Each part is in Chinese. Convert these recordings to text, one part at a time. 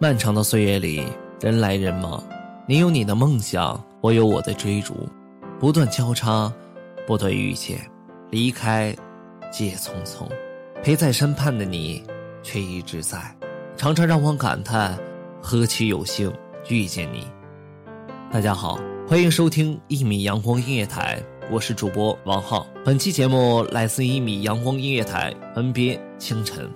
漫长的岁月里，人来人往，你有你的梦想，我有我的追逐，不断交叉，不断遇见，离开，皆匆匆，陪在身畔的你，却一直在，常常让我感叹，何其有幸遇见你。大家好，欢迎收听一米阳光音乐台，我是主播王浩，本期节目来自一米阳光音乐台，文编清晨。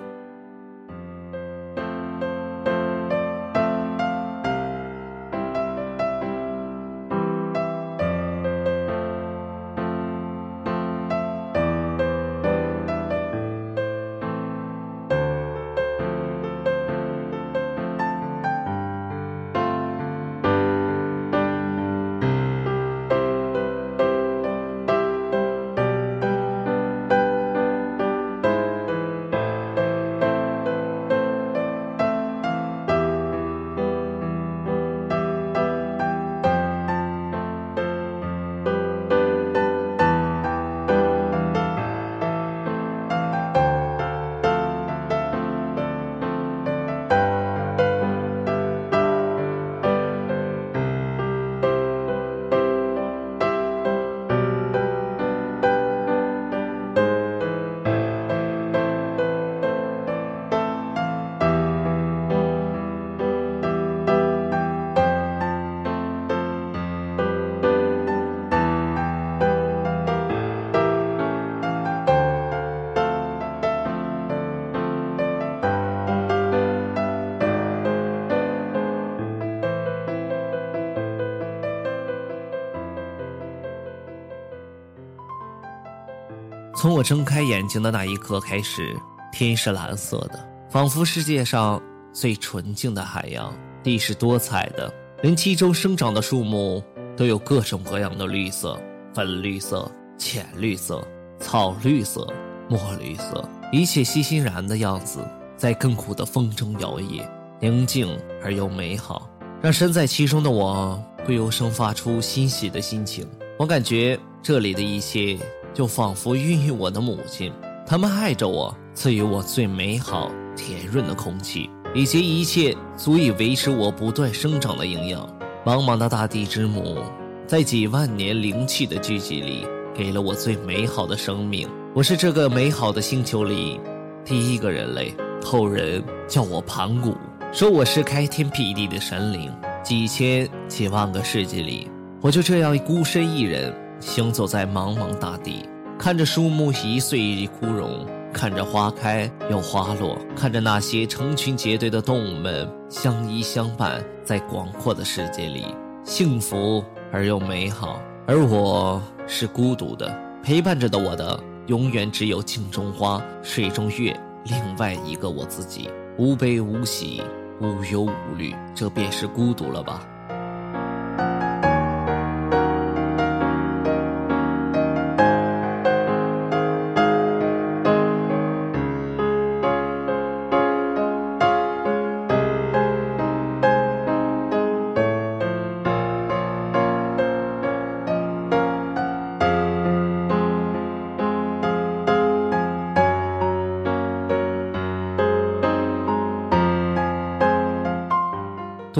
从我睁开眼睛的那一刻开始，天是蓝色的，仿佛世界上最纯净的海洋；地是多彩的，连其中生长的树木都有各种各样的绿色：粉绿色、浅绿色、草绿色、墨绿色，一切欣欣然的样子，在亘古的风中摇曳，宁静而又美好，让身在其中的我不由生发出欣喜的心情。我感觉这里的一切。就仿佛孕育我的母亲，他们爱着我，赐予我最美好、甜润的空气，以及一切足以维持我不断生长的营养。茫茫的大地之母，在几万年灵气的聚集里，给了我最美好的生命。我是这个美好的星球里第一个人类。后人叫我盘古，说我是开天辟地的神灵。几千几万个世纪里，我就这样孤身一人。行走在茫茫大地，看着树木一岁一枯荣，看着花开又花落，看着那些成群结队的动物们相依相伴，在广阔的世界里，幸福而又美好。而我是孤独的，陪伴着的我的，永远只有镜中花，水中月，另外一个我自己，无悲无喜，无忧无虑，这便是孤独了吧。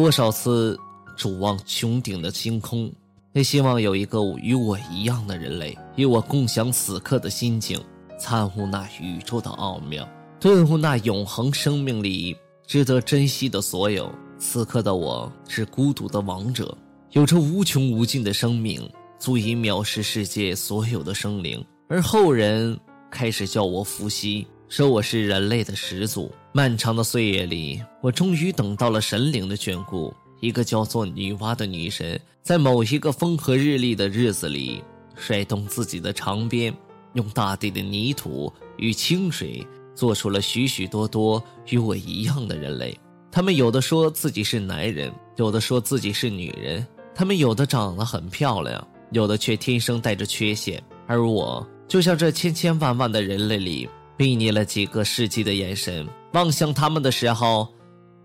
多少次瞩望穹顶的星空，也希望有一个与我一样的人类，与我共享此刻的心境，参悟那宇宙的奥妙，顿悟那永恒生命里值得珍惜的所有。此刻的我是孤独的王者，有着无穷无尽的生命，足以藐视世界所有的生灵。而后人开始叫我伏羲。说我是人类的始祖。漫长的岁月里，我终于等到了神灵的眷顾。一个叫做女娲的女神，在某一个风和日丽的日子里，甩动自己的长鞭，用大地的泥土与清水，做出了许许多多与我一样的人类。他们有的说自己是男人，有的说自己是女人。他们有的长得很漂亮，有的却天生带着缺陷。而我，就像这千千万万的人类里。睥睨了几个世纪的眼神，望向他们的时候，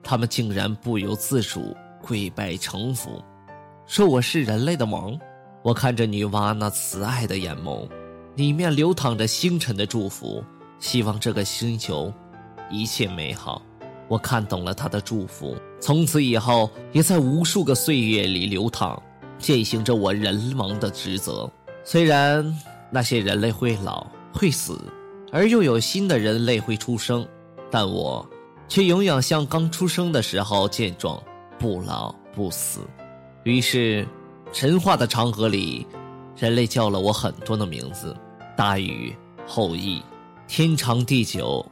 他们竟然不由自主跪拜臣服，说我是人类的王。我看着女娲那慈爱的眼眸，里面流淌着星辰的祝福，希望这个星球一切美好。我看懂了他的祝福，从此以后也在无数个岁月里流淌，践行着我人王的职责。虽然那些人类会老会死。而又有新的人类会出生，但我却永远像刚出生的时候健壮，不老不死。于是，神话的长河里，人类叫了我很多的名字：大禹、后羿、天长地久、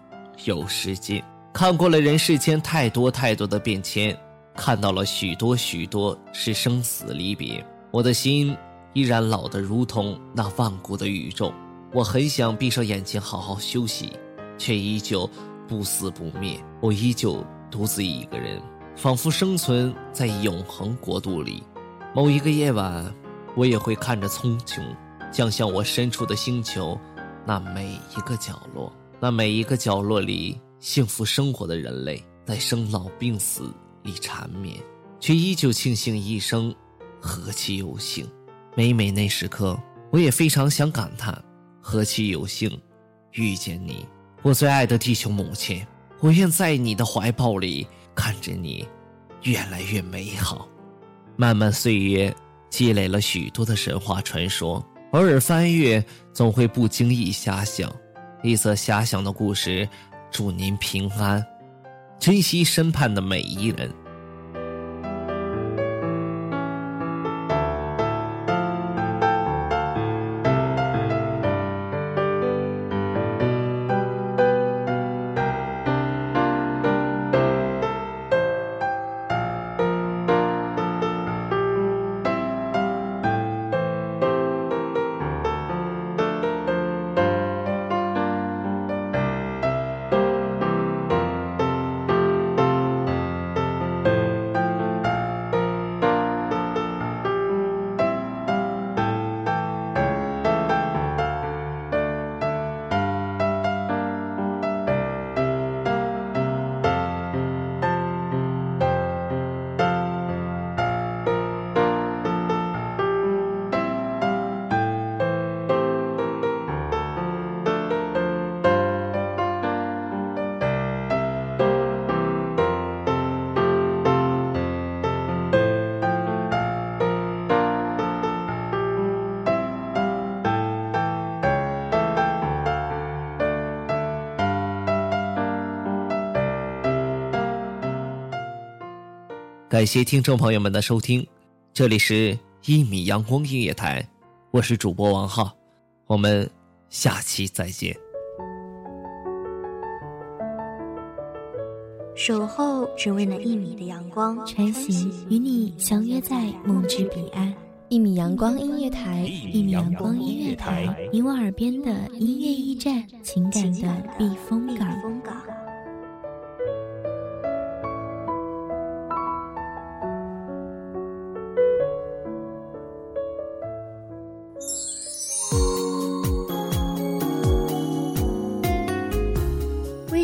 有时间。看过了人世间太多太多的变迁，看到了许多许多是生死离别，我的心依然老得如同那万古的宇宙。我很想闭上眼睛好好休息，却依旧不死不灭。我依旧独自一个人，仿佛生存在永恒国度里。某一个夜晚，我也会看着苍穹降向我身处的星球，那每一个角落，那每一个角落里幸福生活的人类，在生老病死里缠绵，却依旧庆幸一生何其有幸。每每那时刻，我也非常想感叹。何其有幸，遇见你，我最爱的地球母亲。我愿在你的怀抱里，看着你越来越美好。漫漫岁月，积累了许多的神话传说，偶尔翻阅，总会不经意遐想，一则遐想的故事。祝您平安，珍惜身畔的每一人。感谢听众朋友们的收听，这里是一米阳光音乐台，我是主播王浩，我们下期再见。守候只为那一米的阳光，穿行与你相约在梦之彼岸。一米阳光音乐台，一米阳光音乐台，你我耳边的音乐驿站，情感的避风港。